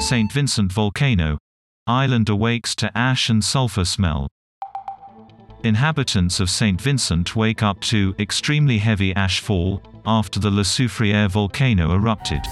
St. Vincent volcano. Island awakes to ash and sulfur smell. Inhabitants of St. Vincent wake up to extremely heavy ash fall after the Le Soufriere volcano erupted.